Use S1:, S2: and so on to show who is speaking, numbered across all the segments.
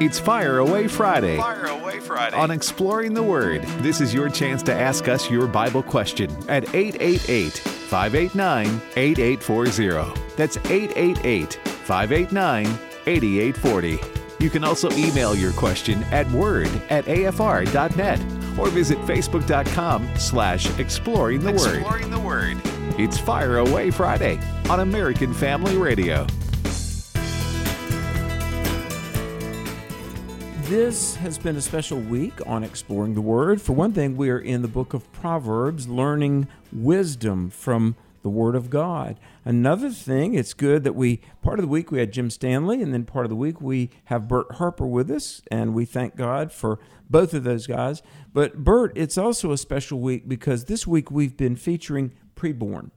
S1: It's Fire Away Friday.
S2: Fire Away Friday.
S1: On Exploring the Word, this is your chance to ask us your Bible question at 888 589 8840. That's 888 589 8840. You can also email your question at word at afr.net or visit facebook.com slash exploring the word.
S2: Exploring the Word.
S1: It's Fire Away Friday on American Family Radio.
S3: This has been a special week on Exploring the Word. For one thing, we are in the book of Proverbs learning wisdom from the Word of God. Another thing, it's good that we, part of the week we had Jim Stanley, and then part of the week we have Bert Harper with us, and we thank God for both of those guys. But Bert, it's also a special week because this week we've been featuring preborn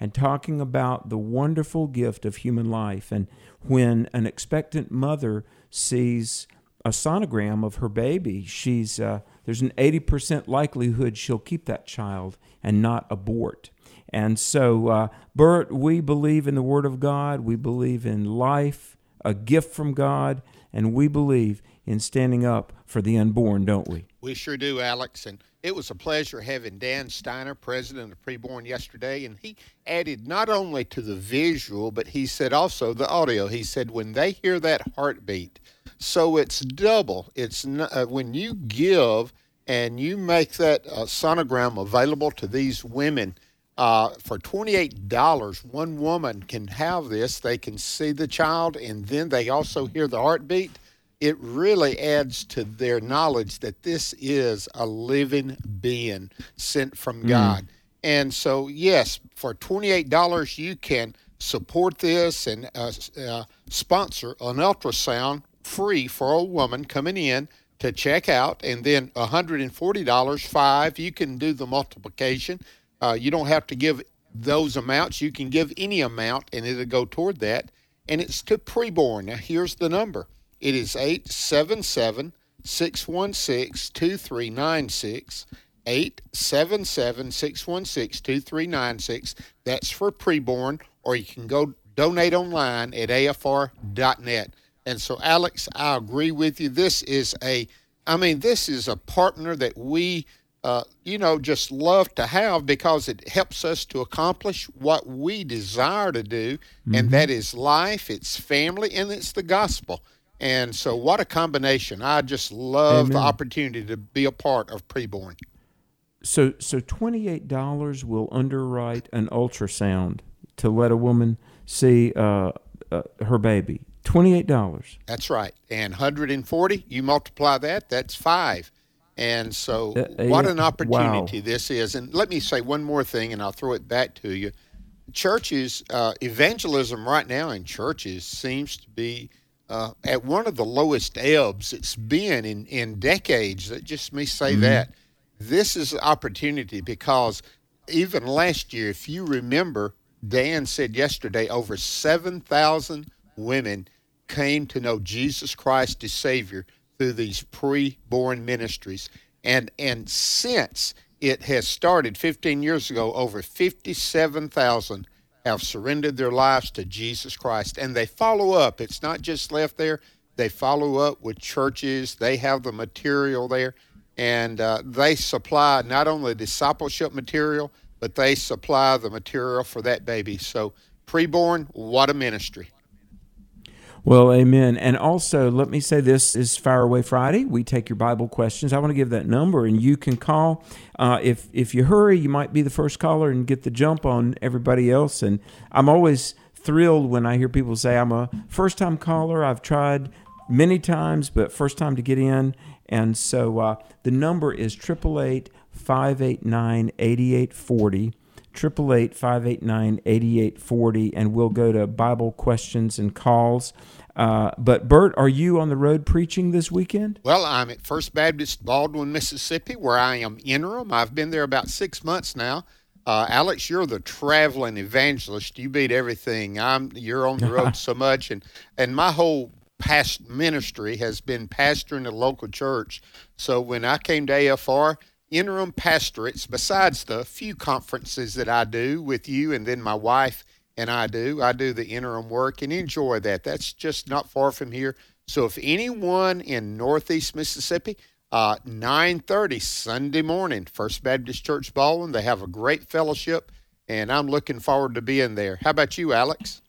S3: and talking about the wonderful gift of human life. And when an expectant mother sees a sonogram of her baby, she's uh, there's an 80% likelihood she'll keep that child and not abort. And so, uh, Bert, we believe in the Word of God. We believe in life, a gift from God, and we believe in standing up for the unborn, don't we?
S4: We sure do, Alex. And it was a pleasure having Dan Steiner, president of Preborn, yesterday. And he added not only to the visual, but he said also the audio. He said when they hear that heartbeat, so it's double. It's not, uh, when you give and you make that uh, sonogram available to these women. Uh, for $28, one woman can have this. They can see the child and then they also hear the heartbeat it really adds to their knowledge that this is a living being sent from God. And so, yes, for $28, you can support this and uh, uh, sponsor an ultrasound free for a woman coming in to check out. And then $140, five, you can do the multiplication. Uh, you don't have to give those amounts. You can give any amount and it'll go toward that. And it's to preborn. Now, here's the number it is 877 616 2396. 877 616 2396. That's for preborn, or you can go donate online at afr.net. And so, Alex, I agree with you. This is a, I mean, this is a partner that we, uh, you know, just love to have because it helps us to accomplish what we desire to do, and that is life, it's family, and it's the gospel. And so, what a combination! I just love the opportunity to be a part of preborn.
S3: So, so twenty-eight dollars will underwrite an ultrasound to let a woman see uh, uh, her baby. Twenty-eight dollars.
S4: That's right. And 140, you multiply that, that's five. And so,
S3: Uh, uh,
S4: what an opportunity this is. And let me say one more thing, and I'll throw it back to you. Churches, uh, evangelism right now in churches seems to be uh, at one of the lowest ebbs it's been in, in decades. Just me say that. This is an opportunity because even last year, if you remember, Dan said yesterday over 7,000 women came to know Jesus Christ as Savior through these pre-born ministries. And and since it has started 15 years ago, over 57,000 have surrendered their lives to Jesus Christ. And they follow up. It's not just left there. They follow up with churches. They have the material there. And uh, they supply not only discipleship material, but they supply the material for that baby. So, preborn, what a ministry.
S3: Well, amen. And also, let me say this is Fire Away Friday. We take your Bible questions. I want to give that number, and you can call. Uh, if if you hurry, you might be the first caller and get the jump on everybody else. And I'm always thrilled when I hear people say, "I'm a first time caller. I've tried many times, but first time to get in." And so uh, the number is triple eight five eight nine eighty eight forty. 888-589-8840 and we'll go to bible questions and calls uh, but bert are you on the road preaching this weekend
S4: Well, I'm at First Baptist Baldwyn, Mississippi, where I am interim. I've been there about six months now. Uh, Alex, you're the traveling evangelist. You beat everything. I'm. You're on the road so much, and and my whole past ministry has been pastoring a local church. So when I came to AFR, interim pastorates, besides the few conferences that I do with you, and then my wife and I do, I do the interim work and enjoy that. That's just not far from here. So if anyone in Northeast Mississippi, uh, 9.30 Sunday morning, First Baptist Church Baldwyn, they have a great fellowship, and I'm looking forward to being there. How about you, Alex?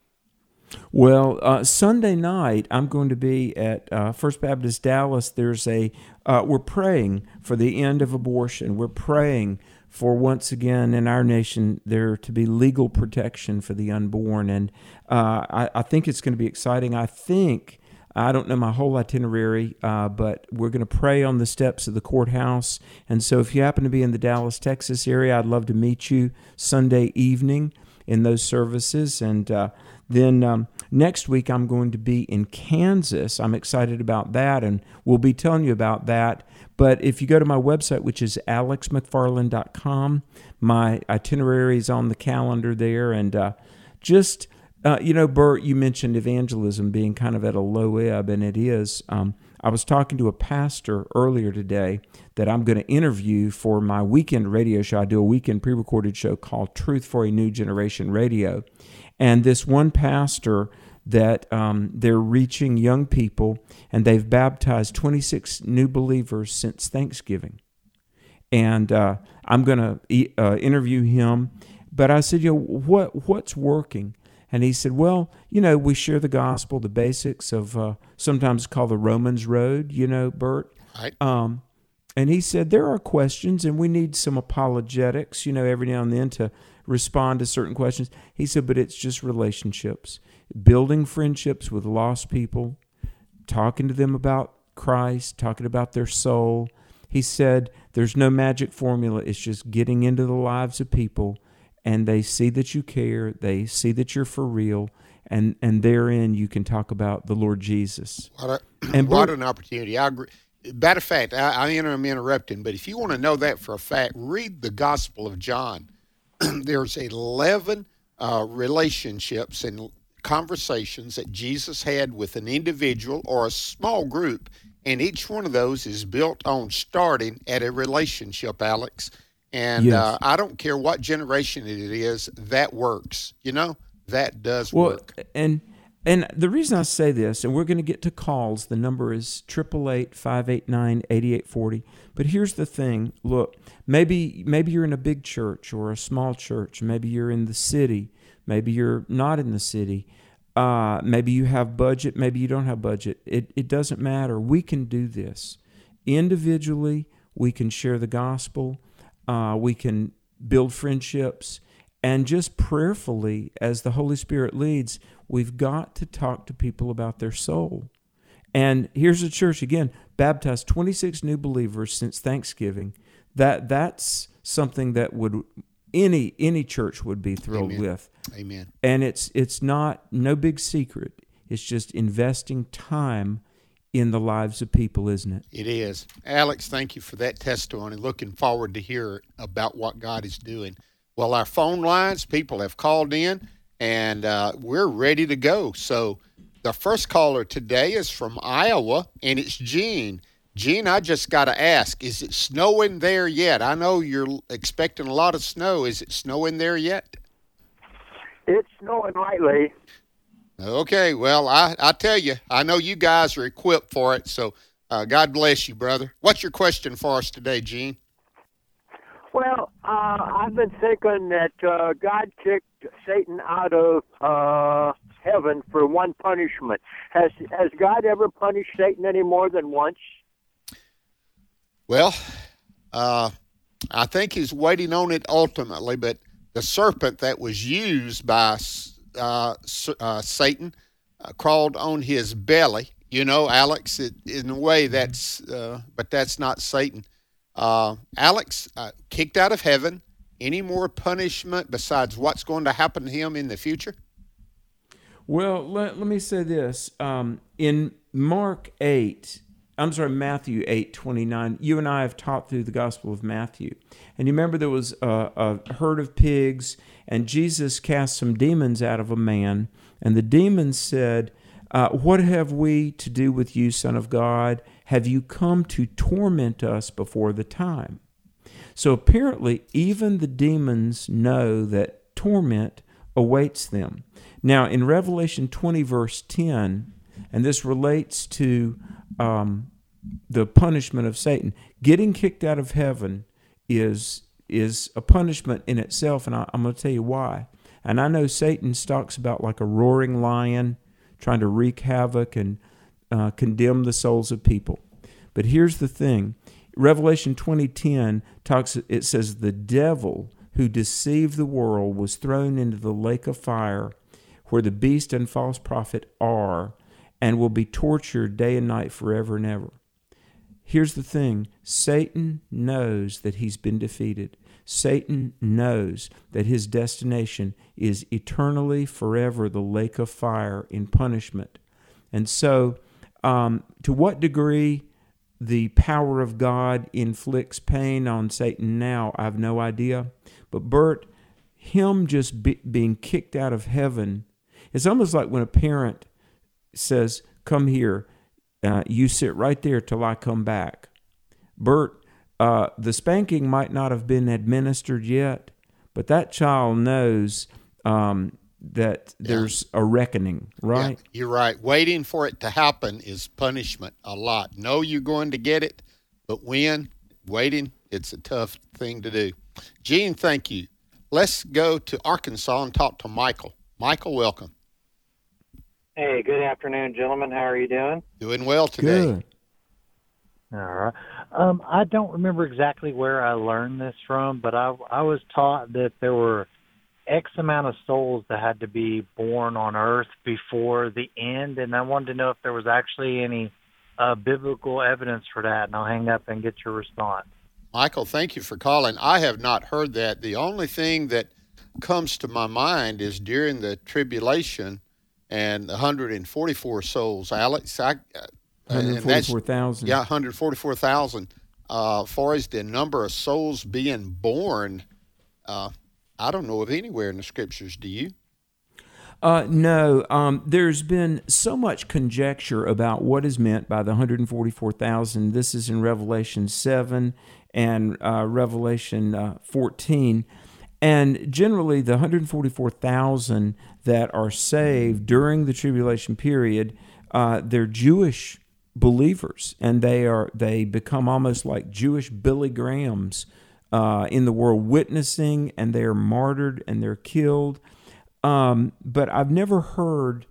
S3: Well, uh, Sunday night I'm going to be at uh, First Baptist Dallas. There's a uh, we're praying for the end of abortion. We're praying for once again in our nation there to be legal protection for the unborn, and uh, I, I, think it's going to be exciting. I think. I don't know my whole itinerary, uh, but we're going to pray on the steps of the courthouse. And so, if you happen to be in the Dallas, Texas area, I'd love to meet you Sunday evening in those services. And uh, then um, next week, I'm going to be in Kansas. I'm excited about that, and we'll be telling you about that. But if you go to my website, which is alexmcfarland.com, my itinerary is on the calendar there. And uh, just, uh, you know, Bert, you mentioned evangelism being kind of at a low ebb, and it is. Um, I was talking to a pastor earlier today that I'm going to interview for my weekend radio show. I do a weekend pre recorded show called Truth for a New Generation Radio. And this one pastor that um, they're reaching young people, and they've baptized 26 new believers since Thanksgiving. And uh, I'm going to uh, interview him. But I said, you know, what what's working? And he said, well, you know, we share the gospel, the basics of uh, sometimes called the Romans Road, you know, Bert.
S4: Right.
S3: Um, and he said there are questions, and we need some apologetics, you know, every now and then to respond to certain questions. He said, but it's just relationships, building friendships with lost people, talking to them about Christ, talking about their soul. He said, there's no magic formula. It's just getting into the lives of people and they see that you care, they see that you're for real, and, and therein you can talk about the Lord Jesus.
S4: What, a, and what an opportunity. I agree. Matter of fact, I, I am interrupting, but if you want to know that for a fact, read the Gospel of John. there's 11 uh, relationships and conversations that Jesus had with an individual or a small group, and each one of those is built on starting at a relationship, Alex. And yes. uh, I don't care what generation it is, that works. You know, that does
S3: well,
S4: work.
S3: And and the reason I say this, and we're going to get to calls, the number is 888 589 8840. But here's the thing look, maybe, maybe you're in a big church or a small church. Maybe you're in the city. Maybe you're not in the city. Uh, maybe you have budget. Maybe you don't have budget. It, it doesn't matter. We can do this. Individually, we can share the gospel. Uh, we can build friendships. And just prayerfully, as the Holy Spirit leads, We've got to talk to people about their soul. And here's the church again, baptized 26 new believers since Thanksgiving. That that's something that would any any church would be thrilled
S4: Amen.
S3: with.
S4: Amen.
S3: And it's it's not no big secret. It's just investing time in the lives of people, isn't it?
S4: It is. Alex, thank you for that testimony. Looking forward to hear about what God is doing. Well, our phone lines, people have called in and uh, we're ready to go. So the first caller today is from Iowa, and it's Gene. Gene, I just got to ask, is it snowing there yet? I know you're expecting a lot of snow. Is it snowing there yet?
S2: It's snowing lightly.
S4: Okay, well, I, I tell you, I know you guys are equipped for it, so uh, God bless you, brother. What's your question for us today, Gene?
S2: Well, uh, I've been thinking that uh, God kicked Satan out of uh, heaven for one punishment. Has has God ever punished Satan any more than once?
S4: Well, uh, I think he's waiting on it ultimately, but the serpent that was used by uh, uh, Satan uh, crawled on his belly. You know, Alex, it, in a way that's, uh, but that's not Satan. Uh, Alex, uh, kicked out of heaven. Any more punishment besides what's going to happen to him in the future?
S3: Well, let, let me say this. Um, in Mark 8, I'm sorry, Matthew 8, 29, you and I have taught through the Gospel of Matthew. And you remember there was a, a herd of pigs, and Jesus cast some demons out of a man. And the demons said, uh, What have we to do with you, Son of God? Have you come to torment us before the time? So apparently, even the demons know that torment awaits them. Now, in Revelation 20, verse 10, and this relates to um, the punishment of Satan. Getting kicked out of heaven is is a punishment in itself, and I, I'm going to tell you why. And I know Satan stalks about like a roaring lion, trying to wreak havoc and uh, condemn the souls of people. But here's the thing: Revelation 20:10 talks. It says the devil who deceived the world was thrown into the lake of fire, where the beast and false prophet are, and will be tortured day and night forever and ever. Here's the thing Satan knows that he's been defeated. Satan knows that his destination is eternally, forever, the lake of fire in punishment. And so, um, to what degree the power of God inflicts pain on Satan now, I have no idea. But Bert, him just be, being kicked out of heaven, it's almost like when a parent says, Come here, uh, you sit right there till I come back. Bert, uh, the spanking might not have been administered yet, but that child knows um, that yeah. there's a reckoning, right?
S4: Yeah, you're right. Waiting for it to happen is punishment a lot. Know you're going to get it, but when waiting, it's a tough thing to do. Gene, thank you. Let's go to Arkansas and talk to Michael. Michael, welcome.
S5: Hey, good afternoon, gentlemen. How are you doing?
S4: Doing well today.
S3: Good.
S5: All right. Um, I don't remember exactly where I learned this from, but I I was taught that there were X amount of souls that had to be born on Earth before the end, and I wanted to know if there was actually any uh, biblical evidence for that. And I'll hang up and get your response.
S4: Michael, thank you for calling. I have not heard that. The only thing that comes to my mind is during the tribulation and 144 souls. Alex, I,
S3: 144,000.
S4: Yeah, 144,000. Uh, far as the number of souls being born, uh, I don't know of anywhere in the scriptures. Do you?
S3: Uh, no, um, there's been so much conjecture about what is meant by the 144,000. This is in Revelation 7 and uh, Revelation uh, 14. And generally, the 144,000 that are saved during the tribulation period, uh, they're Jewish believers, and they are they become almost like Jewish Billy Grahams uh, in the world, witnessing, and they are martyred and they're killed. Um, but I've never heard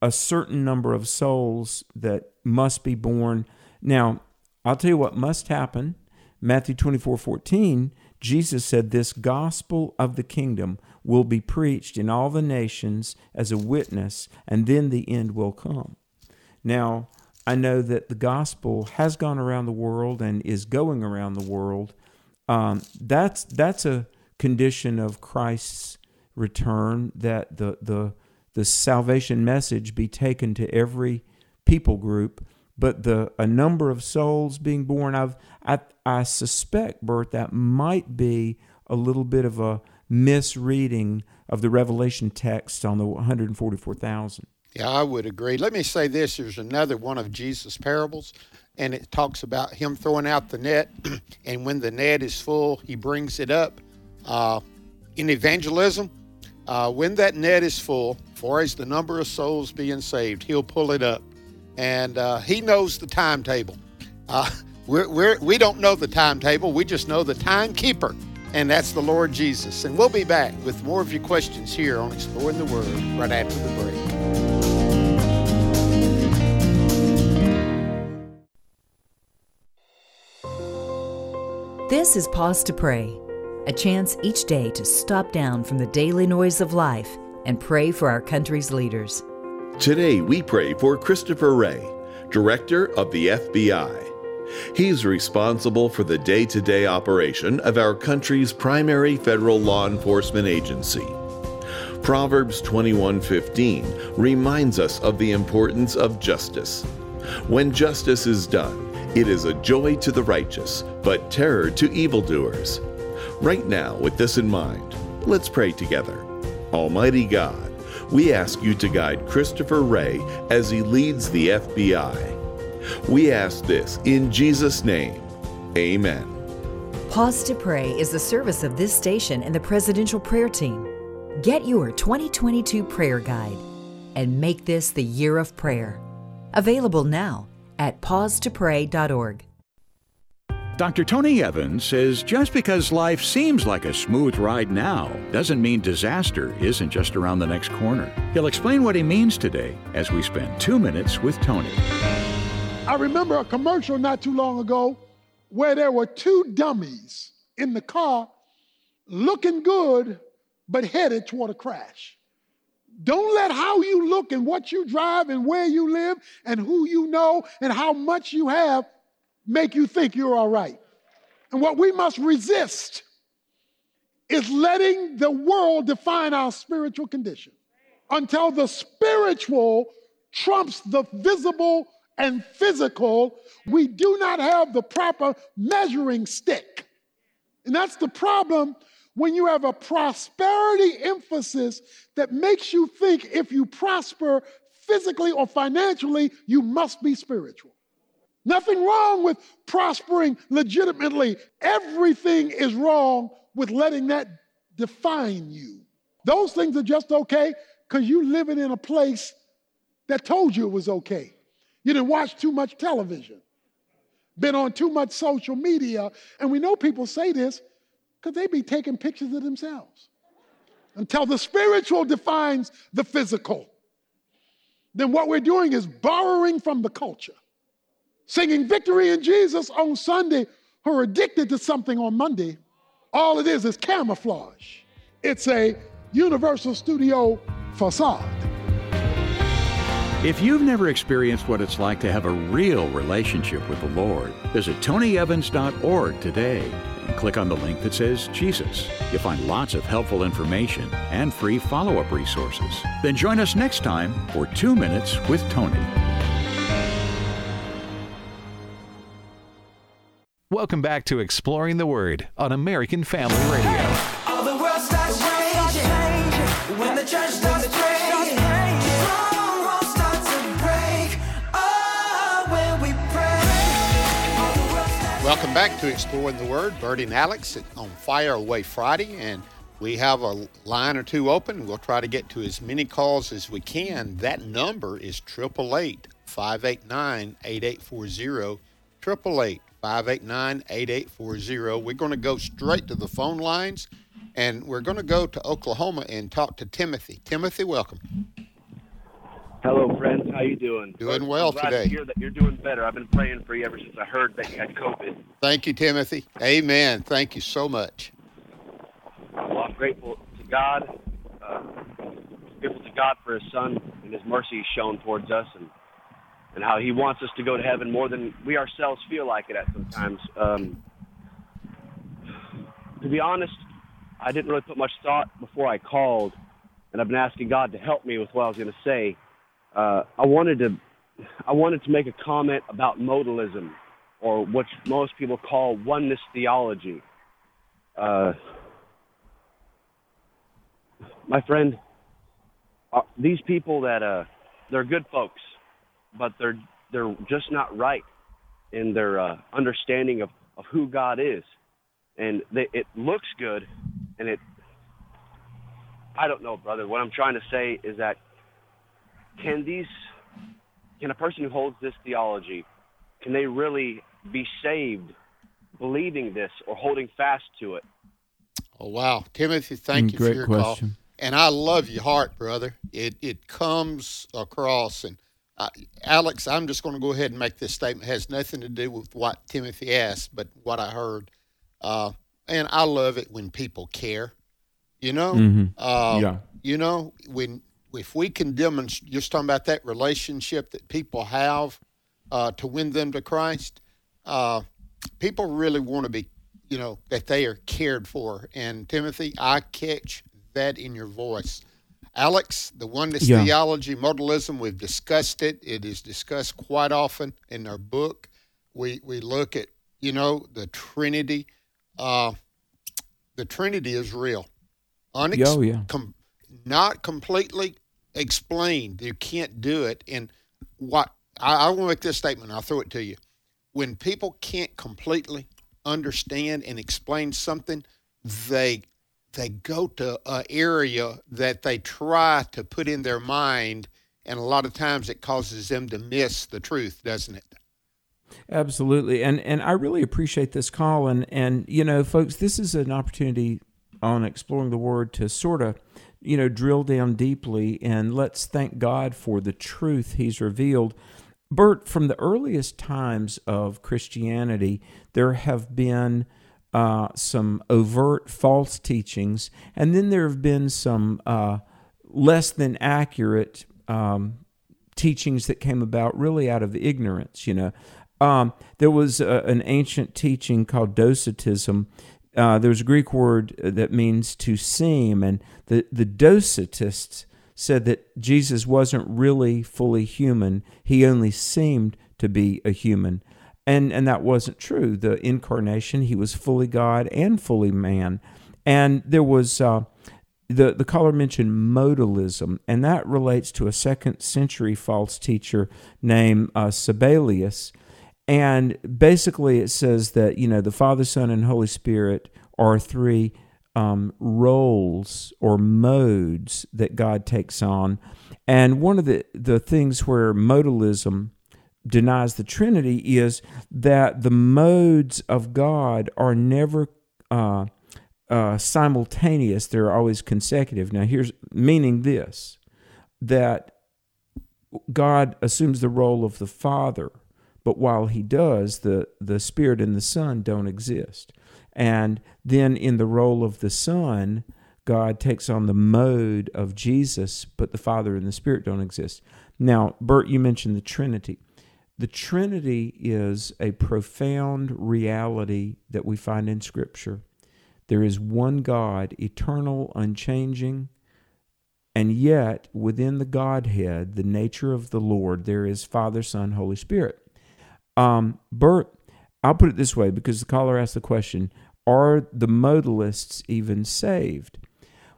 S3: a certain number of souls that must be born. Now, I'll tell you what must happen. Matthew 24 14, Jesus said, This gospel of the kingdom will be preached in all the nations as a witness, and then the end will come. Now, I know that the gospel has gone around the world and is going around the world. Um, that's that's a condition of Christ's return that the the the salvation message be taken to every people group. But the a number of souls being born, I've I I suspect, Bert, that might be a little bit of a misreading of the Revelation text on the 144,000.
S4: Yeah, I would agree. Let me say this there's another one of Jesus' parables, and it talks about him throwing out the net, and when the net is full, he brings it up. Uh, in evangelism, uh, when that net is full, far as the number of souls being saved, he'll pull it up. And uh, he knows the timetable. Uh, we're, we're, we don't know the timetable, we just know the timekeeper and that's the Lord Jesus. And we'll be back with more of your questions here on Exploring the Word right after the break.
S6: This is Pause to Pray, a chance each day to stop down from the daily noise of life and pray for our country's leaders.
S7: Today we pray for Christopher Wray, Director of the FBI. He's responsible for the day to day operation of our country's primary federal law enforcement agency. Proverbs 21:15 reminds us of the importance of justice. When justice is done, it is a joy to the righteous, but terror to evildoers. Right now, with this in mind, let's pray together. Almighty God, we ask you to guide Christopher Wray as he leads the FBI. We ask this in Jesus' name. Amen.
S6: Pause to Pray is the service of this station and the Presidential Prayer Team. Get your 2022 prayer guide and make this the year of prayer. Available now at pausetopray.org.
S8: Dr. Tony Evans says just because life seems like a smooth ride now doesn't mean disaster isn't just around the next corner. He'll explain what he means today as we spend two minutes with Tony.
S9: I remember a commercial not too long ago where there were two dummies in the car looking good but headed toward a crash. Don't let how you look and what you drive and where you live and who you know and how much you have make you think you're all right. And what we must resist is letting the world define our spiritual condition until the spiritual trumps the visible and physical. We do not have the proper measuring stick. And that's the problem when you have a prosperity emphasis that makes you think if you prosper physically or financially, you must be spiritual. Nothing wrong with prospering legitimately. Everything is wrong with letting that define you. Those things are just okay because you're living in a place that told you it was okay. You didn't watch too much television, been on too much social media, and we know people say this because they be taking pictures of themselves. Until the spiritual defines the physical, then what we're doing is borrowing from the culture singing victory in Jesus on Sunday who are addicted to something on Monday, all it is is camouflage. It's a Universal Studio facade.
S8: If you've never experienced what it's like to have a real relationship with the Lord, visit tonyevans.org today and click on the link that says Jesus. You'll find lots of helpful information and free follow up resources. Then join us next time for Two Minutes with Tony.
S1: Welcome back to Exploring the Word on American Family Radio.
S4: Welcome back to Exploring the Word. Bertie and Alex on Fire Away Friday, and we have a line or two open. We'll try to get to as many calls as we can. That number is 888 589 8840. 888 589 8840. We're going to go straight to the phone lines, and we're going to go to Oklahoma and talk to Timothy. Timothy, welcome.
S10: Hello, friends. How you doing?
S4: Doing well
S10: I'm glad
S4: today.
S10: To hear that you're doing better. I've been praying for you ever since I heard that you had COVID.
S4: Thank you, Timothy. Amen. Thank you so much.
S10: Well, I'm grateful to God. Uh, grateful to God for His Son and His mercy He's shown towards us, and and how He wants us to go to heaven more than we ourselves feel like it at sometimes. Um, to be honest, I didn't really put much thought before I called, and I've been asking God to help me with what I was going to say. Uh, I wanted to, I wanted to make a comment about modalism, or what most people call oneness theology. Uh, my friend, uh, these people that uh, they're good folks, but they're they're just not right in their uh, understanding of, of who God is, and they, it looks good, and it. I don't know, brother. What I'm trying to say is that can these, can a person who holds this theology, can they really be saved, believing this or holding fast to it?
S4: Oh, wow. Timothy, thank
S3: Mm,
S4: you
S3: great
S4: for your call.
S3: question.
S4: And I love your heart, brother. It, it comes across. And uh, Alex, I'm just going to go ahead and make this statement. It has nothing to do with what Timothy asked, but what I heard. Uh, and I love it when people care. You know,
S3: Mhm.
S4: uh,
S3: Yeah.
S4: you know, when if we can demonstrate, just talking about that relationship that people have uh, to win them to Christ, uh, people really want to be, you know, that they are cared for. And Timothy, I catch that in your voice. Alex, the oneness
S3: Yeah.
S4: theology, modalism, we've discussed it. It is discussed quite often in our book. We we look at, you know, the Trinity. Uh, the Trinity is real. Unex-
S3: Oh, yeah.
S4: com- not completely explained. You can't do it. And what I, I want to make this statement. I'll throw it to you. When people can't completely understand and explain something, they they go to an area that they try to put in their mind and a lot of times it causes them to miss the truth, doesn't it?
S3: Absolutely, and and I really appreciate this call, and and you know, folks, this is an opportunity on exploring the Word to sort of, you know, drill down deeply, and let's thank God for the truth He's revealed. Bert, from the earliest times of Christianity, there have been uh, some overt false teachings, and then there have been some uh, less than accurate um, teachings that came about really out of ignorance. You know, um, there was a, an ancient teaching called Docetism. Uh, there's a Greek word that means to seem, and the the Docetists said that Jesus wasn't really fully human; he only seemed to be a human, and and that wasn't true. The incarnation, he was fully God and fully man, and there was. Uh, the, the caller mentioned modalism, and that relates to a second century false teacher named uh, Sabellius, and basically, it says that, you know, the Father, Son, and Holy Spirit are three um, roles or modes that God takes on. And one of the, the things where modalism denies the Trinity is that the modes of God are never uh, uh, simultaneous, they're always consecutive. Now, here's meaning this that God assumes the role of the Father but while he does, the, the Spirit and the Son don't exist. And then in the role of the Son, God takes on the mode of Jesus, but the Father and the Spirit don't exist. Now, Bert, you mentioned the Trinity. The Trinity is a profound reality that we find in Scripture. There is one God, eternal, unchanging, and yet within the Godhead, the nature of the Lord, there is Father, Son, Holy Spirit. Um, Bert, I'll put it this way because the caller asked the question Are the modalists even saved?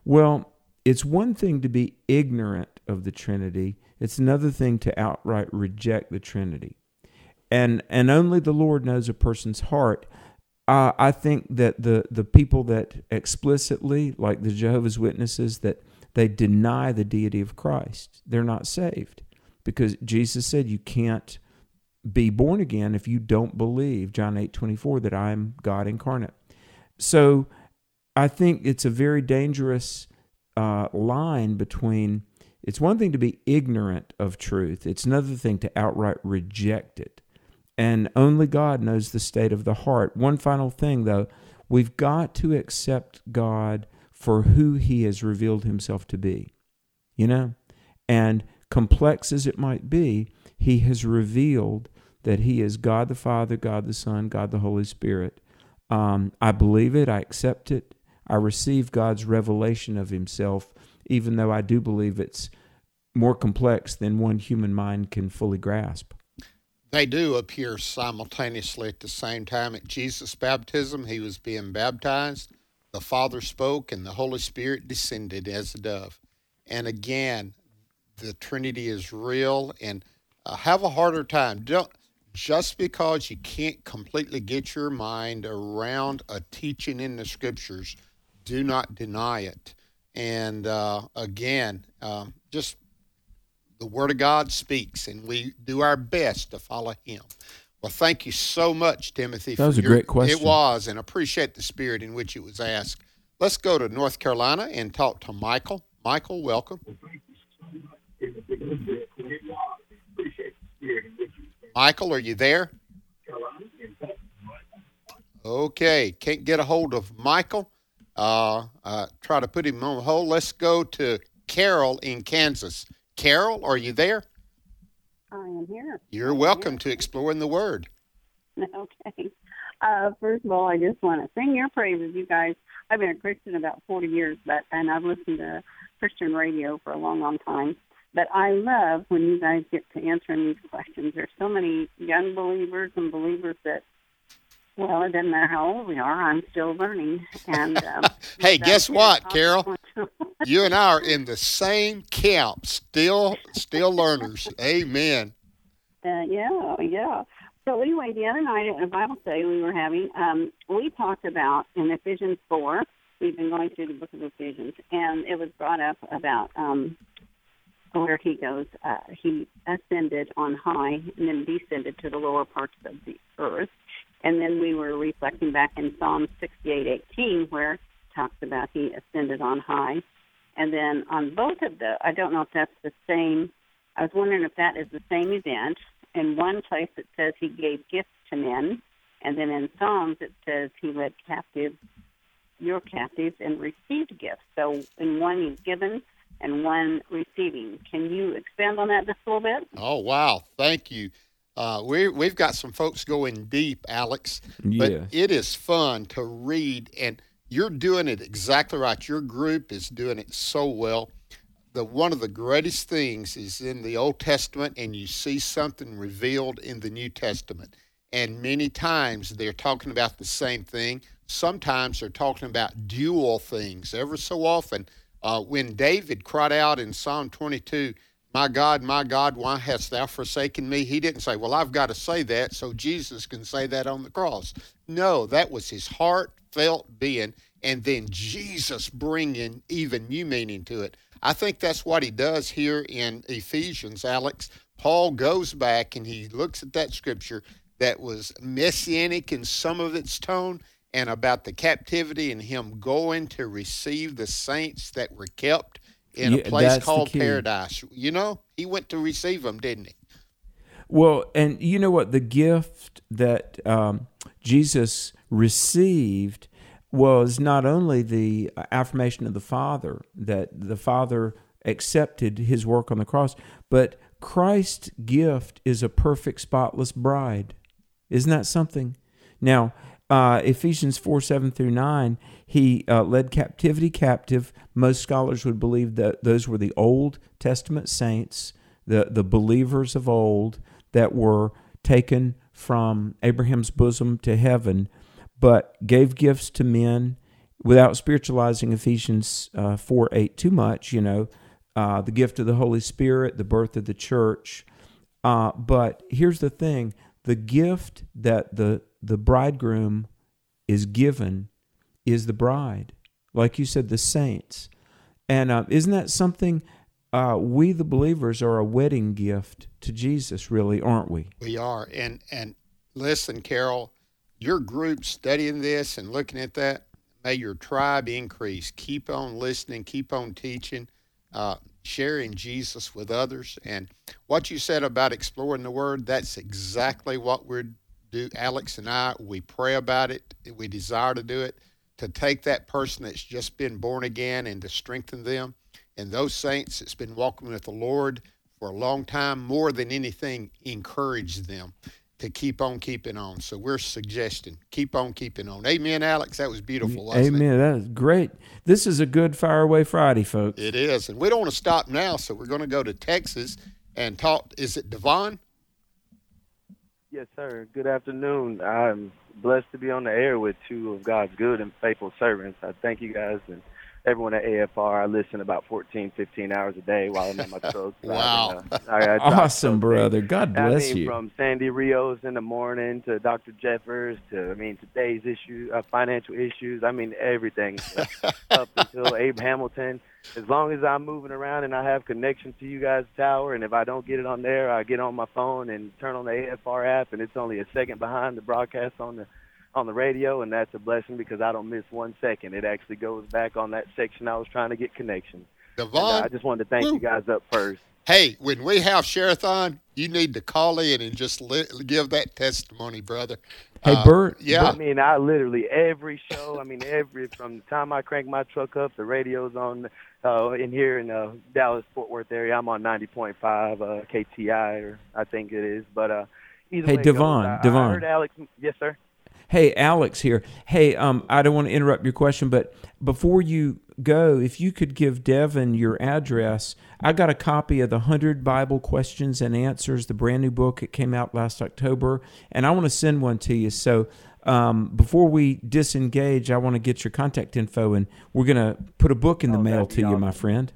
S3: Well, it's one thing to be ignorant of the Trinity, it's another thing to outright reject the Trinity. And, and only the Lord knows a person's heart. Uh, I think that the, the people that explicitly, like the Jehovah's Witnesses, that they deny the deity of Christ, they're not saved because Jesus said you can't be born again if you don't believe John 8 24 that I am God incarnate. So I think it's a very dangerous uh, line between it's one thing to be ignorant of truth, it's another thing to outright reject it. And only God knows the state of the heart. One final thing, though, we've got to accept God for who He has revealed Himself to be. You know? And complex as it might be, He has revealed that He is God the Father, God the Son, God the Holy Spirit. Um, I believe it. I accept it. I receive God's revelation of Himself, even though I do believe it's more complex than one human mind can fully grasp.
S4: They do appear simultaneously at the same time. At Jesus' baptism, he was being baptized. The Father spoke, and the Holy Spirit descended as a dove. And again, the Trinity is real, and uh, have a harder time. Don't just because you can't completely get your mind around a teaching in the scriptures, do not deny it. And uh, again, um, just the Word of God speaks, and we do our best to follow Him. Well, thank you so much, Timothy.
S3: That was a great question.
S4: It was, and appreciate the spirit in which it was asked. Let's go to North Carolina and talk to Michael. Michael, welcome. Michael, are you there? Okay, can't get a hold of Michael. Uh, uh, try to put him on hold. Let's go to Carol in Kansas. Carol, are you there?
S11: I am here.
S4: You're welcome to Exploring the Word.
S11: Okay. Uh, first of all, I just want to sing your praises, you guys. I've been a Christian about 40 years, but and I've listened to Christian radio for a long, long time. But I love when you guys get to answering these questions. There's so many young believers and believers that, well, it doesn't matter how old we are. I'm still learning. And um,
S4: hey, guess what, Carol? you and I are in the same camp, still, still learners. Amen.
S11: Uh, yeah, yeah. So anyway, the other night at a Bible study we were having, um, we talked about in Ephesians four. We've been going through the book of Ephesians, and it was brought up about um, where he goes, uh, he ascended on high and then descended to the lower parts of the earth. And then we were reflecting back in Psalm 68:18, where it talks about he ascended on high. And then on both of the, I don't know if that's the same. I was wondering if that is the same event. In one place it says he gave gifts to men, and then in Psalms it says he led captives, your captives, and received gifts. So in one he's given, and one receiving. Can you expand on that just a little bit?
S4: Oh wow, thank you. Uh, we we've got some folks going deep, Alex.
S3: Yes.
S4: But it is fun to read, and you're doing it exactly right. Your group is doing it so well. The one of the greatest things is in the Old Testament, and you see something revealed in the New Testament. And many times they're talking about the same thing. Sometimes they're talking about dual things. Ever so often, uh, when David cried out in Psalm 22, My God, my God, why hast thou forsaken me? He didn't say, Well, I've got to say that so Jesus can say that on the cross. No, that was his heartfelt being, and then Jesus bringing even new meaning to it. I think that's what he does here in Ephesians, Alex. Paul goes back and he looks at that scripture that was messianic in some of its tone and about the captivity and him going to receive the saints that were kept in
S3: Yeah,
S4: a place called paradise. You know, he went to receive them, didn't he?
S3: Well, and you know what? The gift that um, Jesus received was not only the affirmation of the Father, that the Father accepted his work on the cross, but Christ's gift is a perfect, spotless bride. Isn't that something? Now, uh, Ephesians 4 7 through 9, he uh, led captivity captive. Most scholars would believe that those were the Old Testament saints, the, the believers of old that were taken from Abraham's bosom to heaven, but gave gifts to men without spiritualizing Ephesians uh, 4 8 too much, you know, uh, the gift of the Holy Spirit, the birth of the church. Uh, but here's the thing the gift that the, the bridegroom is given is the bride. Like you said, the saints. And uh, isn't that something? Uh, we, the believers, are a wedding gift to Jesus, really, aren't we?
S4: We are. And and listen, Carol, your group studying this and looking at that, may your tribe increase. Keep on listening, keep on teaching, uh, sharing Jesus with others. And what you said about exploring the word, that's exactly what we're do. Alex and I, we pray about it. We desire to do it, to take that person that's just been born again and to strengthen them. And those saints that's been walking with the Lord for a long time, more than anything, encourage them to keep on keeping on. So we're suggesting keep on keeping on. Amen, Alex. That was beautiful. Mm, wasn't It?
S3: Amen. That is great. This is a good Fire Away Friday, folks.
S4: it is, and we don't want to stop now. So we're going to go to Texas and talk. Is it Devon?
S12: Yes, sir. Good afternoon. I'm blessed to be on the air with two of God's good and faithful servants. I thank you guys and everyone at AFR. I listen about 14, 15 hours a day while I'm in my truck.
S4: Wow.
S12: driving, uh, I- I
S3: Awesome,
S12: truck
S3: brother. God
S12: I
S3: bless
S12: mean,
S3: you.
S12: From Sandy Rios in the morning to Dr. Jeffress to, I mean, today's issue, uh, financial issues. I mean, everything up until Abe Hamilton. As long as I'm moving around and I have connection to you guys' tower, and if I don't get it on there, I get on my phone and turn on the AFR app, and it's only a second behind the broadcast on the on the radio, and that's a blessing because I don't miss one second. It actually goes back on that section I was trying to get connection. And, uh,
S4: Devon.
S12: I just wanted to thank you guys up first.
S4: Hey, when we have Sharathon, you need to call in and just li- give that testimony, brother.
S3: Hey,
S4: Uh,
S3: Bert.
S4: Yeah.
S12: I mean, I literally every show. I mean, every from the time I crank my truck up, the radio's on. Uh, in here in uh, Dallas Fort Worth area, I'm on 90.5 uh, KTI, or I think it is. But uh, either
S3: Hey,
S12: way it goes,
S3: Devon,
S12: I,
S3: Devon.
S12: I heard Alex. Yes, sir.
S3: Hey, Alex here. Hey, um, I don't want to interrupt your question, but before you go, if you could give Devin your address, I got a copy of the 100 Bible Questions and Answers, the brand new book. It came out last October, and I want to send one to you. So um, before we disengage, I want to get your contact info, and we're going to put a book in the
S12: Oh,
S3: mail to
S12: be
S3: you,
S12: awesome.
S3: my friend.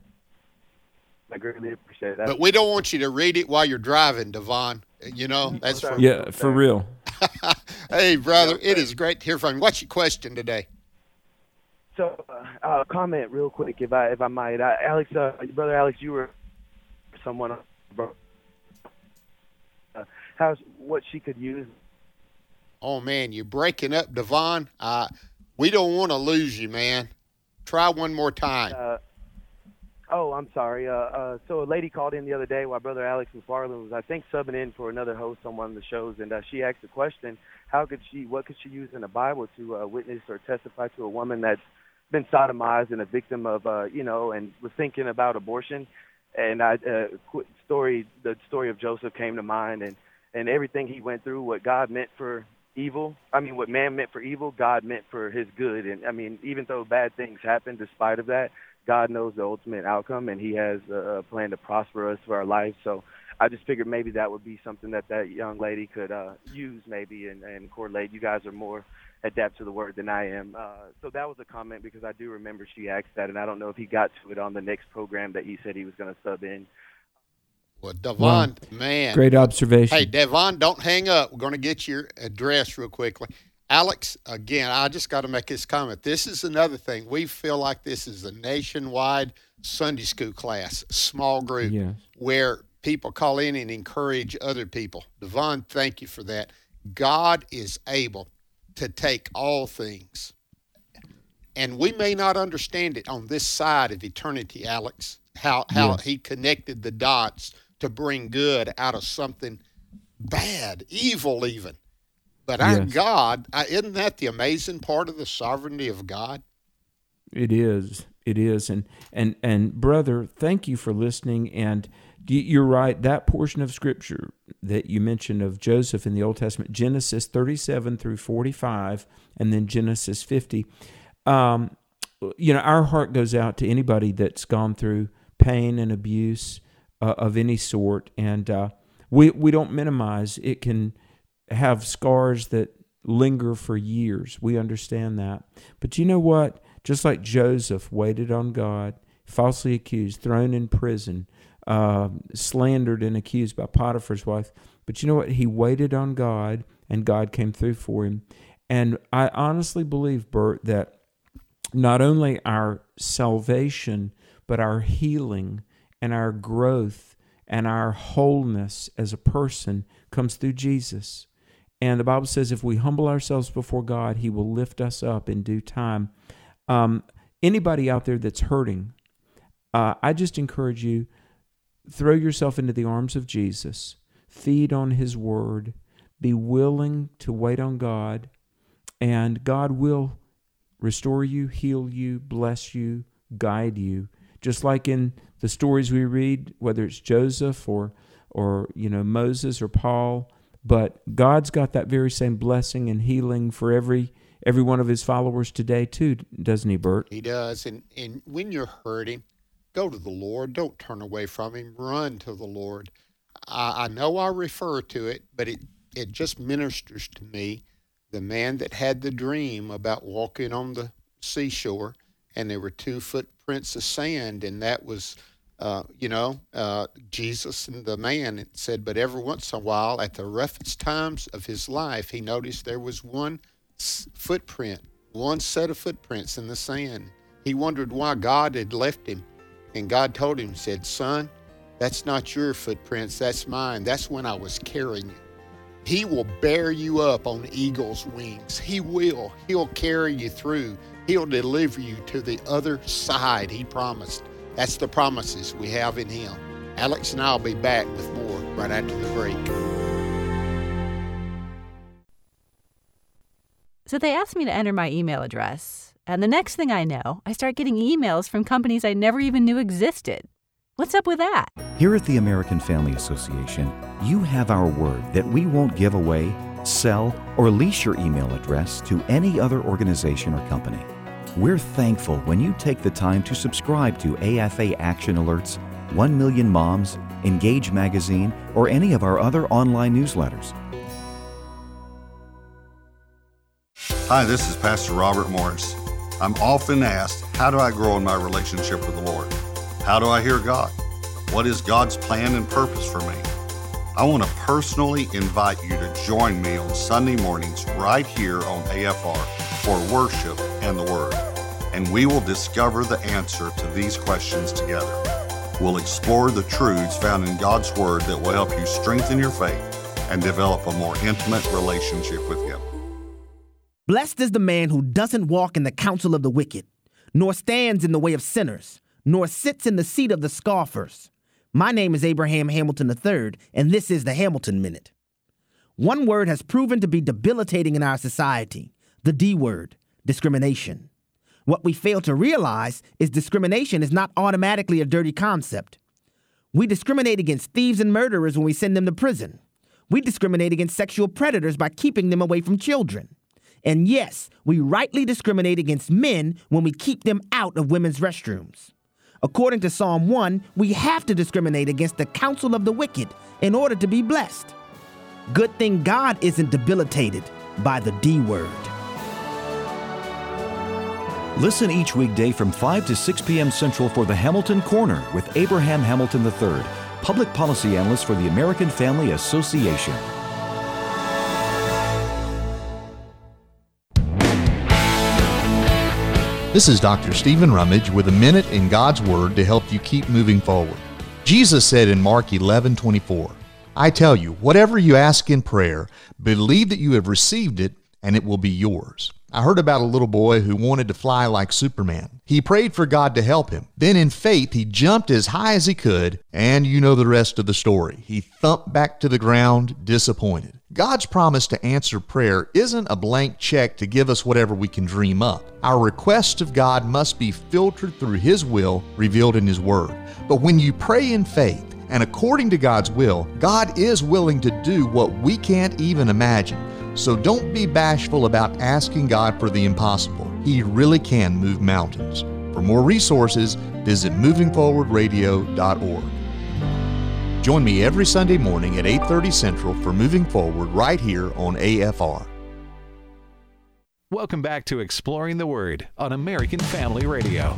S12: I greatly appreciate that.
S4: But we don't want you to read it while you're driving, Devon. You know, that's for
S3: Yeah, for real.
S4: Hey, brother, it is great to hear from you. What's your question today?
S12: So, uh, uh, comment real quick, if I if I might, uh, Alex, uh, brother Alex, you were someone uh, how's what she could use.
S4: Oh man, you're breaking up, Devon. Uh, we don't want to lose you, man. Try one more time.
S12: Oh, I'm sorry. Uh, uh, so a lady called in the other day while Brother Alex McFarland was, I think, subbing in for another host on one of the shows, and uh, she asked the question: How could she? What could she use in the Bible to uh, witness or testify to a woman that's been sodomized and a victim of, uh, you know, and was thinking about abortion? And I, uh, story, the story of Joseph came to mind, and and everything he went through, what God meant for evil. I mean, what man meant for evil, God meant for his good. And I mean, even though bad things happen, despite of that, God knows the ultimate outcome, and He has a plan to prosper us for our life. So I just figured maybe that would be something that that young lady could uh, use, maybe, and, and correlate. You guys are more adept to the word than I am. Uh, so that was a comment because I do remember she asked that, and I don't know if he got to it on the next program that he said he was going to sub in.
S4: Well, Devon,
S3: Wow.
S4: man.
S3: Great observation.
S4: Hey, Devon, don't hang up. We're going to get your address real quickly. Alex, again, I just got to make this comment. This is another thing. We feel like this is a nationwide Sunday school class, small group,
S3: Yes.
S4: where people call in and encourage other people. Devon, thank you for that. God is able to take all things, and we may not understand it on this side of eternity, Alex, how, how
S3: Yes.
S4: he connected the dots to bring good out of something bad, evil even. But our
S3: Yes.
S4: God, isn't that the amazing part of the sovereignty of God?
S3: It is. It is. And and and brother, thank you for listening. And you're right. That portion of scripture that you mentioned of Joseph in the Old Testament, Genesis 37 through 45, and then Genesis 50. Um, you know, our heart goes out to anybody that's gone through pain and abuse uh, of any sort, and uh, we we don't minimize. It can have scars that linger for years. We understand that, but you know what? Just like Joseph waited on God, falsely accused, thrown in prison, uh, slandered and accused by Potiphar's wife. But you know what? He waited on God, and God came through for him. And I honestly believe, Bert, that not only our salvation, but our healing and our growth and our wholeness as a person comes through Jesus. And the Bible says if we humble ourselves before God, He will lift us up in due time. Um, anybody out there that's hurting, uh, I just encourage you throw yourself into the arms of Jesus, feed on His Word, be willing to wait on God, and God will restore you, heal you, bless you, guide you. Just like in the stories we read, whether it's Joseph or or you know Moses or Paul, but God's got that very same blessing and healing for every every one of his followers today too, doesn't he, Bert?
S4: He does. And, and when you're hurting, go to the Lord. Don't turn away from Him. Run to the Lord. I, I know I refer to it, but it, it just ministers to me. The man that had the dream about walking on the seashore, and there were two footprints of sand, and that was, uh, you know, uh, Jesus and the man. Said, but every once in a while, at the roughest times of his life, he noticed there was one footprint, one set of footprints in the sand. He wondered why God had left him. And God told him, said, Son, that's not your footprints, that's mine. That's when I was carrying you. He will bear you up on eagle's wings. He will. He'll carry you through. He'll deliver you to the other side, he promised. That's the promises we have in him. Alex and I will be back with more right after the break.
S13: So they asked me to enter my email address, and the next thing I know, I start getting emails from companies I never even knew existed. What's up with that?
S14: Here at the American Family Association, you have our word that we won't give away, sell, or lease your email address to any other organization or company. We're thankful when you take the time to subscribe to AFA Action Alerts, 1 Million Moms, Engage Magazine, or any of our other online newsletters.
S15: Hi, this is Pastor Robert Morris. I'm often asked, How do I grow in my relationship with the Lord? How do I hear God? What is God's plan and purpose for me? I want to personally invite you to join me on Sunday mornings right here on AFR for worship and the Word, and we will discover the answer to these questions together. We'll explore the truths found in God's Word that will help you strengthen your faith and develop a more intimate relationship with Him.
S16: Blessed is the man who doesn't walk in the counsel of the wicked, nor stands in the way of sinners, nor sits in the seat of the scoffers. My name is Abraham Hamilton III, and this is the Hamilton Minute. One word has proven to be debilitating in our society the D word discrimination. What we fail to realize is discrimination is not automatically a dirty concept. We discriminate against thieves and murderers when we send them to prison. We discriminate against sexual predators by keeping them away from children. And yes, we rightly discriminate against men when we keep them out of women's restrooms. According to Psalm 1, we have to discriminate against the counsel of the wicked in order to be blessed. Good thing God isn't debilitated by the D word.
S14: Listen each weekday from 5 to 6 p.m. Central for the Hamilton Corner with Abraham Hamilton III, public policy analyst for the American Family Association.
S17: This is Dr. Stephen Rummage with a minute in God's Word to help you keep moving forward. Jesus said in Mark 11 24, I tell you, whatever you ask in prayer, believe that you have received it and it will be yours. I heard about a little boy who wanted to fly like Superman. He prayed for God to help him. Then, in faith, he jumped as high as he could, and you know the rest of the story. He thumped back to the ground, disappointed. God's promise to answer prayer isn't a blank check to give us whatever we can dream up. Our requests of God must be filtered through His will revealed in His Word. But when you pray in faith, and according to God's will, God is willing to do what we can't even imagine. So don't be bashful about asking God for the impossible. He really can move mountains. For more resources, visit movingforwardradio.org. Join me every Sunday morning at 8:30 Central for Moving Forward right here on AFR.
S1: Welcome back to Exploring the Word on American Family Radio.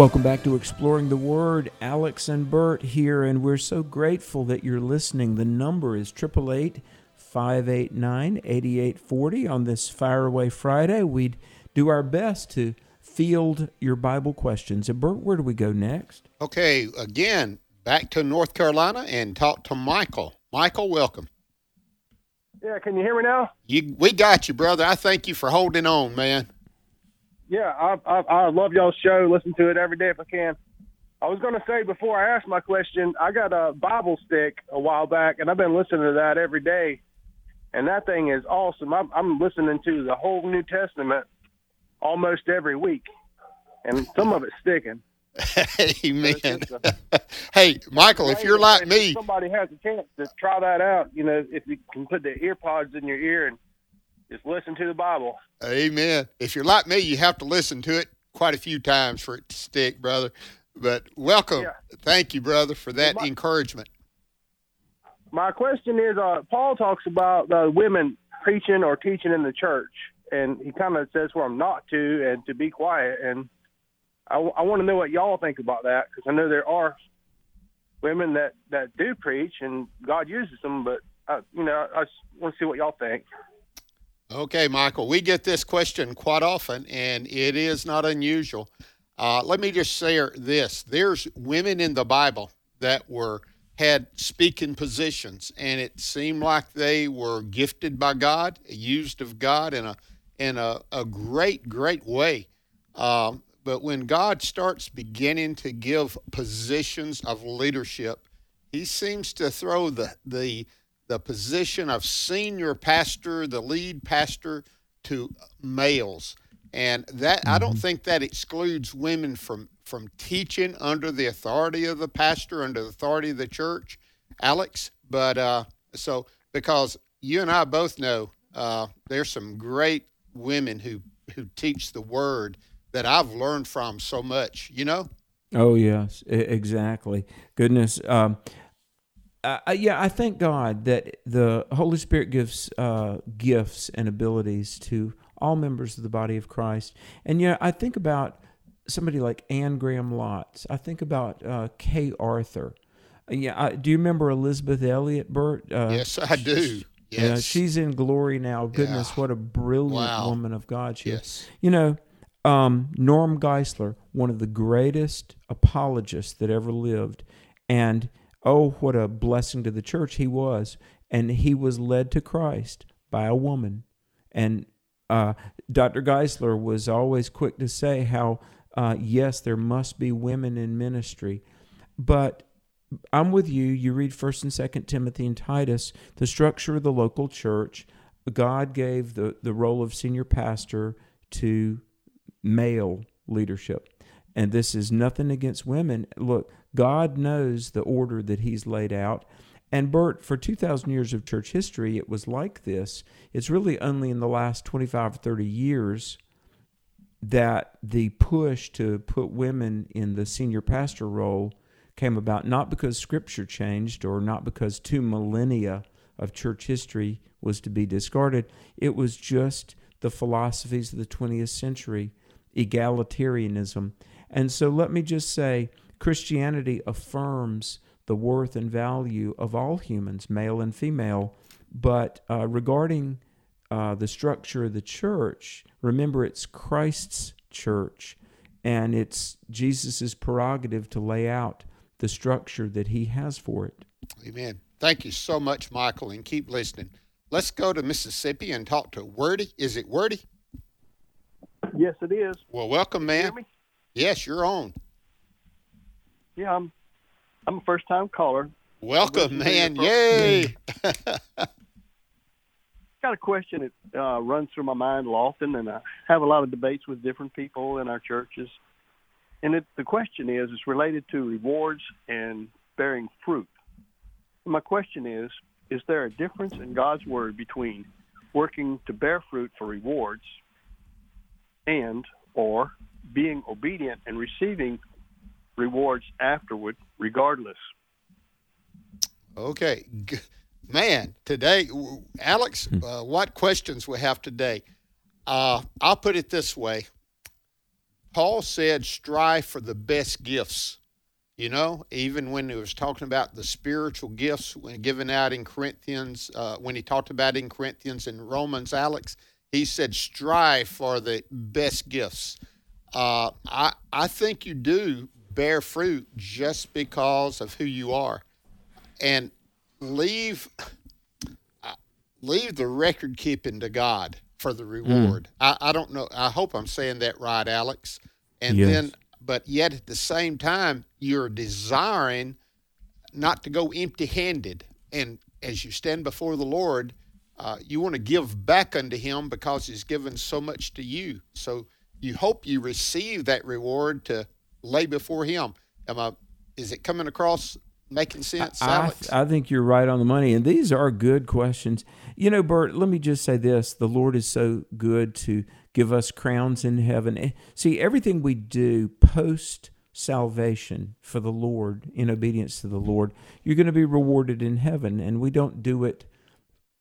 S3: Welcome back to Exploring the Word. Alex and Bert here, and we're so grateful that you're listening. The number is 888 589 8840 on this Fire Away Friday. We'd do our best to field your Bible questions. And Bert, where do we go next?
S4: Okay, again, back to North Carolina and talk to Michael. Michael, welcome.
S18: Yeah, can you hear me now?
S4: You, we got you, brother. I thank you for holding on, man.
S18: Yeah, I, I I love y'all's show. Listen to it every day if I can. I was going to say before I ask my question, I got a Bible stick a while back, and I've been listening to that every day, and that thing is awesome. I'm, I'm listening to the whole New Testament almost every week, and some of it's sticking.
S4: Amen. hey, Michael, if you're like
S18: If
S4: me,
S18: somebody has a chance to try that out, you know, if you can put the ear pods in your ear and just listen to the Bible.
S4: Amen. If you're like me, you have to listen to it quite a few times for it to stick, brother. But welcome. Thank you, brother, for that encouragement.
S18: My question is, uh, Paul talks about uh, women preaching or teaching in the church, and he kind of says for them not to and to be quiet. And I, want to know what y'all think about that because I know there are women that that do preach and God uses them, but uh, you know, I just want to see what y'all think.
S4: Okay, Michael, we get this question quite often, and it is not unusual. Uh, let me just say this: there's women in the Bible that were had speaking positions, and it seemed like they were gifted by God, used of God in a in a, a great, great way. Um, but when God starts beginning to give positions of leadership, He seems to throw the the the position of senior pastor, the lead pastor, to males, and that I don't think that excludes women from from teaching under the authority of the pastor, under the authority of the church, Alex. But uh, so because you and I both know uh, there's some great women who who teach the word that I've learned from so much. You know.
S3: Oh yes, exactly. Goodness. Um, uh, yeah, I thank God that the Holy Spirit gives uh, gifts and abilities to all members of the body of Christ. And yeah, I think about somebody like Anne Graham Lotz. I think about uh, Kay Arthur. Uh, Yeah, I, do you remember Elisabeth Elliot, Bert? Uh,
S4: Yes, I do.
S3: Yeah,
S4: Yes.
S3: she's in glory now. Goodness, what a brilliant
S4: Wow.
S3: woman of God she
S4: Yes.
S3: is. You know, um, Norm Geisler, one of the greatest apologists that ever lived, and oh, what a blessing to the church he was. And he was led to Christ by a woman. And uh, Dr. Geisler was always quick to say how, uh, yes, there must be women in ministry, but I'm with you. You read First and Second Timothy and Titus, the structure of the local church. God gave the the role of senior pastor to male leadership, and this is nothing against women. Look, God knows the order that He's laid out. And Bert, for 2,000 years of church history, it was like this. It's really only in the last 25 or 30 years that the push to put women in the senior pastor role came about not because scripture changed or not because two millennia of church history was to be discarded. It was just the philosophies of the 20th century, egalitarianism. And so let me just say Christianity affirms the worth and value of all humans, male and female. But uh, regarding uh, the structure of the church, remember it's Christ's church, and it's Jesus' prerogative to lay out the structure that he has for it.
S4: Amen. Thank you so much, Michael, and keep listening. Let's go to Mississippi and talk to Wordy. Is it Wordy?
S19: Yes, it is.
S4: Well, welcome, man. Yes, you're on.
S19: Yeah, I'm. I'm a first time caller.
S4: Welcome, man. Yay.
S19: Got a question that uh, runs through my mind often, and I have a lot of debates with different people in our churches. And it, the question is, it's related to rewards and bearing fruit. My question is, is there a difference in God's word between working to bear fruit for rewards and or being obedient and receiving rewards afterward regardless?
S4: Okay. Man, today, Alex, uh, what questions we have today? Uh, I'll put it this way Paul said, strive for the best gifts. You know, even when he was talking about the spiritual gifts when given out in Corinthians, uh, when he talked about in Corinthians and Romans, Alex, he said, strive for the best gifts. Uh, I, I think you do bear fruit just because of who you are. And leave uh, leave the record keeping to God for the reward. I, I don't know. I hope I'm saying that right, Alex. And
S3: Yes.
S4: then, but yet at the same time, you're desiring not to go empty handed. And as you stand before the Lord, uh, you want to give back unto Him because He's given so much to you. So you hope you receive that reward to lay before Him. Am I? Is it coming across making sense,
S3: I,
S4: Alex?
S3: I think you're right on the money. And these are good questions. You know, Bert, let me just say this the Lord is so good to give us crowns in heaven. Eh, See, everything we do post salvation for the Lord, in obedience to the Lord, you're going to be rewarded in heaven. And we don't do it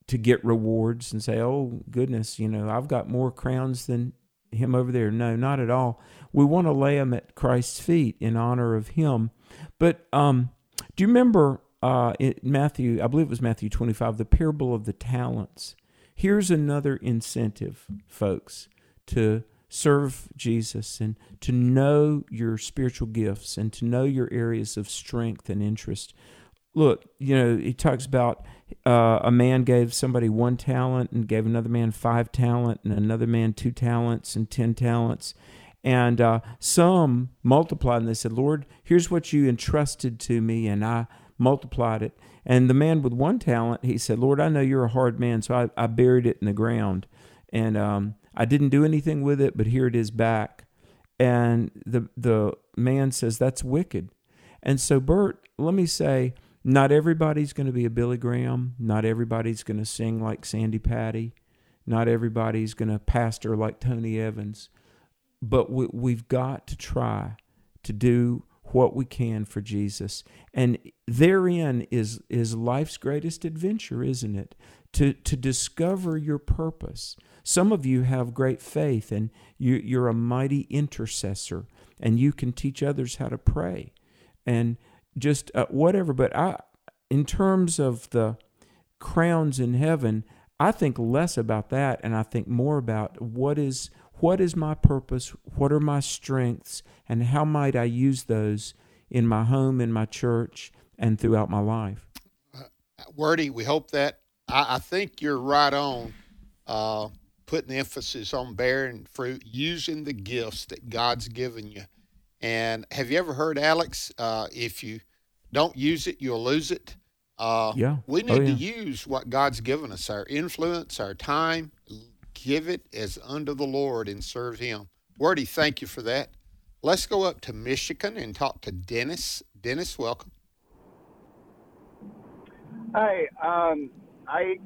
S3: to get rewards and say, oh, goodness, you know, I've got more crowns than him over there. No, not at all. We want to lay him at Christ's feet in honor of him. But um, do you remember uh, in Matthew, I believe it was Matthew 25, the parable of the talents? Here's another incentive, folks, to serve Jesus and to know your spiritual gifts and to know your areas of strength and interest. Look, you know, he talks about uh, a man gave somebody one talent and gave another man five talent and another man two talents and ten talents. And uh, some multiplied and they said, Lord, here's what you entrusted to me, and I multiplied it. And the man with one talent, he said, Lord, I know you're a hard man, so I, I buried it in the ground. And um, I didn't do anything with it, but here it is back. And the, the man says, That's wicked. And so, Bert, let me say, not everybody's going to be a Billy Graham. Not everybody's going to sing like Sandi Patty. Not everybody's going to pastor like Tony Evans but we, we've got to try to do what we can for Jesus. And therein is is life's greatest adventure, isn't it? to, to discover your purpose. Some of you have great faith and you, you're a mighty intercessor and you can teach others how to pray and just uh, whatever. But I, in terms of the crowns in heaven, I think less about that and I think more about what is what is my purpose, what are my strengths, and how might I use those in my home, in my church, and throughout my life.
S4: Wordy, we hope that. I, I think you're right on uh, putting emphasis on bearing fruit, using the gifts that God's given you. And have you ever heard, Alex, uh, if you don't use it, you'll lose it? Uh,
S3: Yeah.
S4: We
S3: Oh,
S4: need to use what God's given us, our influence, our time, give it as unto the Lord and serve Him. Wordy, thank you for that. Let's go up to Michigan and talk to Dennis. Dennis, welcome.
S20: Hi, um, I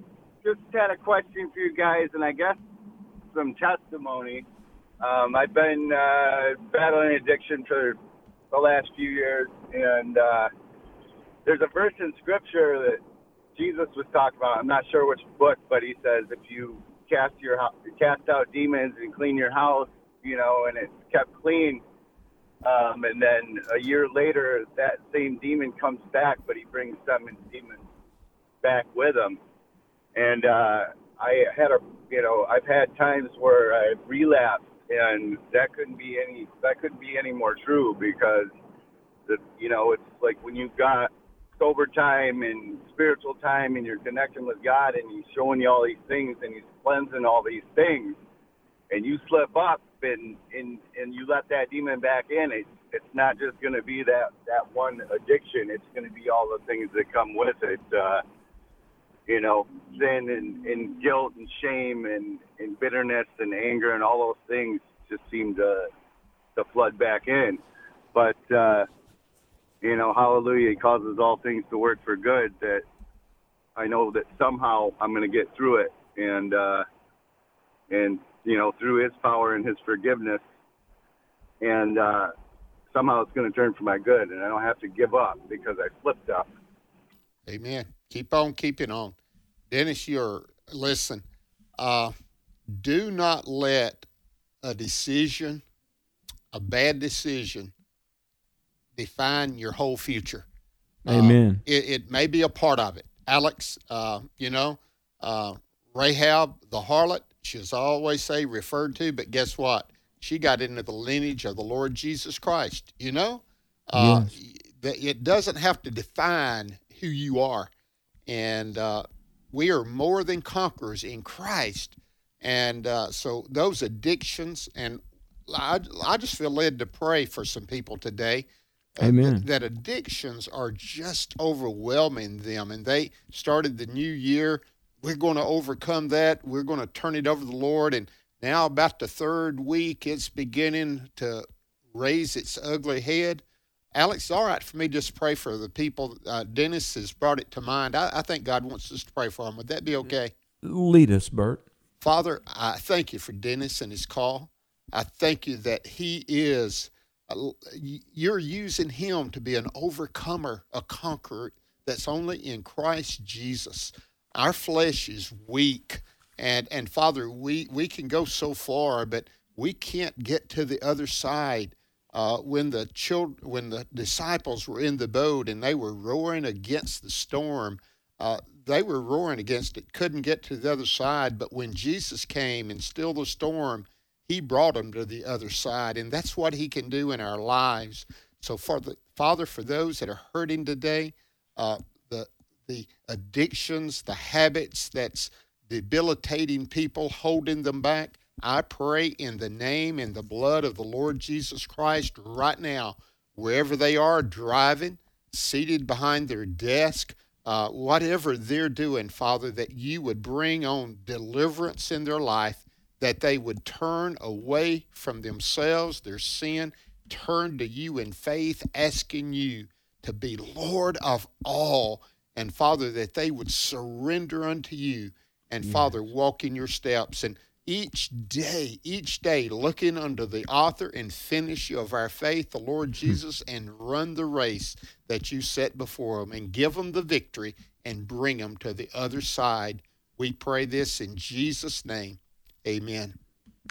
S20: just had a question for you guys, and I guess some testimony. Um, I've been uh, battling addiction for the last few years, and uh, there's a verse in Scripture that Jesus was talking about. I'm not sure which book, but he says if you cast your cast out demons and clean your house, you know, and it's kept clean, um, and then a year later that same demon comes back, but he brings seven demons back with him. And uh, I had a, you know, I've had times where I've relapsed, and that couldn't be any, that couldn't be any more true because, the, you know, it's like when you've got sober time and spiritual time, and you're connecting with God, and He's showing you all these things, and He's cleansing all these things, and you slip up, and and and you let that demon back in, it, it's not just going to be that that one addiction. It's going to be all the things that come with it. Uh, you know, sin and, and guilt and shame and, and bitterness and anger and all those things just seem to to flood back in. But uh you know, hallelujah, he causes all things to work for good that I know that somehow I'm gonna get through it and uh and you know, through his power and his forgiveness and uh somehow it's gonna turn for my good and I don't have to give up because I flipped up.
S4: Amen. Keep on keeping on. Dennis, you're, listen, uh, do not let a decision, a bad decision, define your whole future.
S3: Amen.
S4: It, it may be a part of it. Alex, uh, you know, uh, Rahab, the harlot, she's always say referred to, but guess what? She got into the lineage of the Lord Jesus Christ, you know? Uh, that it doesn't have to define who you are. And uh, we are more than conquerors in Christ. And uh, so those addictions, and I, I just feel led to pray for some people today. uh,
S3: Amen.
S4: that, that addictions are just overwhelming them. And they started the new year. We're going to overcome that. We're going to turn it over to the Lord. And now, about the third week, it's beginning to raise its ugly head. Alex, all right for me just pray for the people. Uh, Dennis has brought it to mind. I, I think God wants us to pray for them. Would that be okay?
S3: Lead us, Bert.
S4: Father, I thank you for Dennis and his call. I thank you that he is, uh, you're using him to be an overcomer, a conqueror that's only in Christ Jesus. Our flesh is weak. And, and Father, we, we can go so far, but we can't get to the other side. Uh, when the children, when the disciples were in the boat and they were roaring against the storm, uh, they were roaring against it, couldn't get to the other side. But when Jesus came and stilled the storm, he brought them to the other side. And that's what he can do in our lives. So, for the, Father, for those that are hurting today, uh, the, the addictions, the habits that's debilitating people, holding them back, I pray in the name and the blood of the Lord Jesus Christ right now, wherever they are driving, seated behind their desk, uh, whatever they're doing, Father, that you would bring on deliverance in their life, that they would turn away from themselves, their sin, turn to you in faith, asking you to be Lord of all. And Father, that they would surrender unto you and Father, walk in your steps. And each day, each day, looking unto the author and finisher of our faith, the Lord Jesus, and run the race that you set before them and give them the victory and bring them to the other side We pray this in Jesus' name. Amen.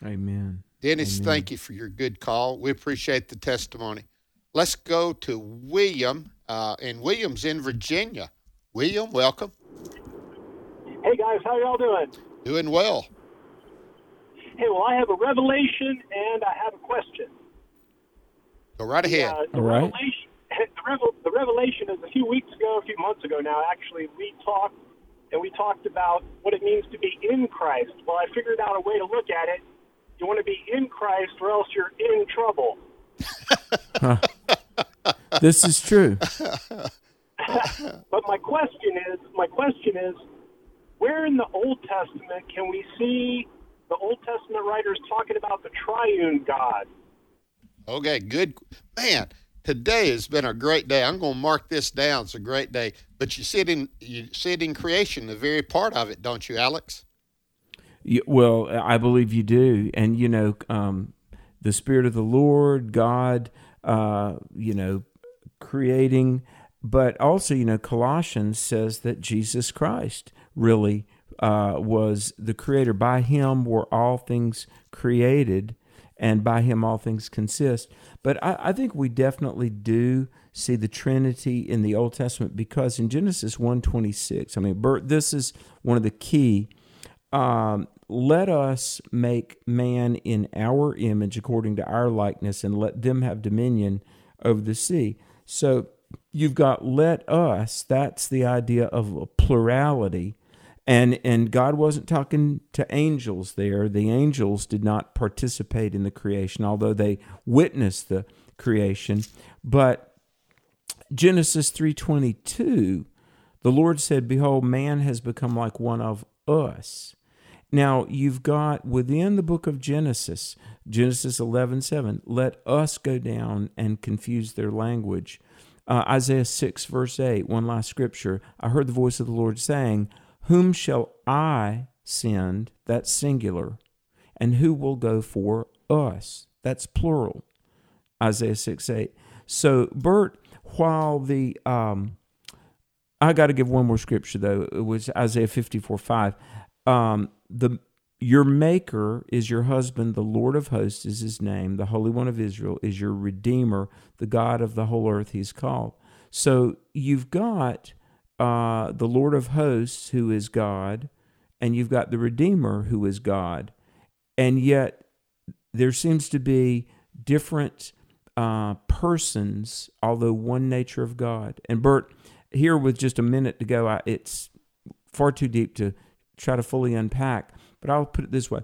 S3: Amen.
S4: Dennis,
S3: Amen.
S4: thank you for your good call. We appreciate the testimony. Let's go to William, uh, and William's in Virginia. William, welcome.
S21: Hey guys, how y'all doing?
S4: Doing well.
S21: Hey, well, I have a revelation and I have a question.
S4: Go right ahead.
S21: Uh, the
S3: All right.
S21: revelation, the, revel, the revelation is a few weeks ago, a few months ago now. Actually, we talked and we talked about what it means to be in Christ. Well, I figured out a way to look at it. You want to be in Christ, or else you're in trouble.
S3: This is true.
S21: but my question is, my question is, where in the Old Testament can we see the Old Testament writers talking about the triune God?
S4: Okay, good. Man, today has been a great day. I'm going to mark this down. It's a great day. But you sit in you sit in creation, the very part of it, don't you, Alex?
S3: You, well, I believe you do, and you know, um, the Spirit of the Lord, God, uh, you know, creating, but also, you know, Colossians says that Jesus Christ really uh, was the Creator. By Him were all things created, and by Him all things consist. But I, I think we definitely do see the Trinity in the Old Testament because in Genesis one twenty six, I mean, Bert, this is one of the key um, let us make man in our image according to our likeness and let them have dominion over the sea so you've got let us that's the idea of a plurality and and god wasn't talking to angels there the angels did not participate in the creation although they witnessed the creation but genesis 322 the lord said behold man has become like one of us now you've got within the book of Genesis, Genesis 11:7, let us go down and confuse their language. Uh, Isaiah 6, verse 8, one last scripture. I heard the voice of the Lord saying, Whom shall I send? That's singular. And who will go for us? That's plural. Isaiah 6, 8. So, Bert, while the, um, I got to give one more scripture though. It was Isaiah 54, 5. Um, the your maker is your husband the lord of hosts is his name the holy one of israel is your redeemer the god of the whole earth he's called so you've got uh, the lord of hosts who is god and you've got the redeemer who is god. And yet there seems to be different uh, persons although one nature of god. And bert here with just a minute to go I, it's far too deep to try to fully unpack, but I'll put it this way.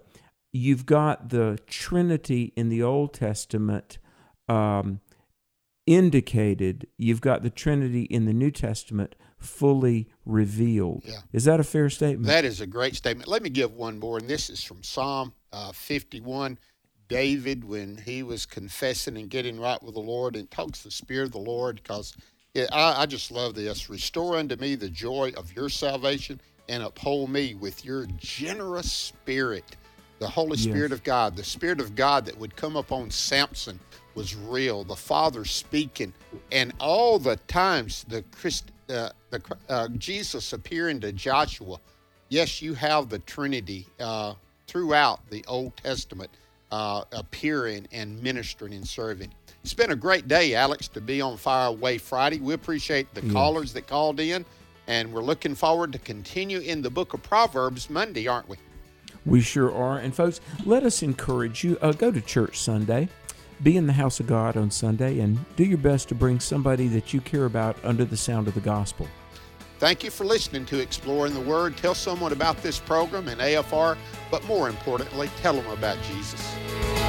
S3: You've got the Trinity in the Old Testament um, indicated, you've got the Trinity in the New Testament fully revealed.
S4: Yeah.
S3: Is that a fair statement?
S4: That is a great statement. Let me give one more, and this is from Psalm uh, 51. David, when he was confessing and getting right with the Lord, and talks the Spirit of the Lord, because yeah, I, I just love this. Restore unto me the joy of your salvation and uphold me with your generous spirit. The Holy
S3: Yes.
S4: Spirit of God, the Spirit of God that would come upon Samson was real. The Father speaking, and all the times the Christ, uh, the uh, Jesus appearing to Joshua. Yes, you have the Trinity uh, throughout the Old Testament uh, appearing and ministering and serving. It's been a great day, Alex, to be on Fire Away Friday. We appreciate the
S3: Yes.
S4: callers that called in, and we're looking forward to continue in the book of Proverbs Monday, aren't we?
S3: We sure are. And folks, let us encourage you. Uh, go to church Sunday, be in the house of God on Sunday, and do your best to bring somebody that you care about under the sound of the gospel.
S4: Thank you for listening to Exploring the Word. Tell someone about this program and AFR, but more importantly, tell them about Jesus.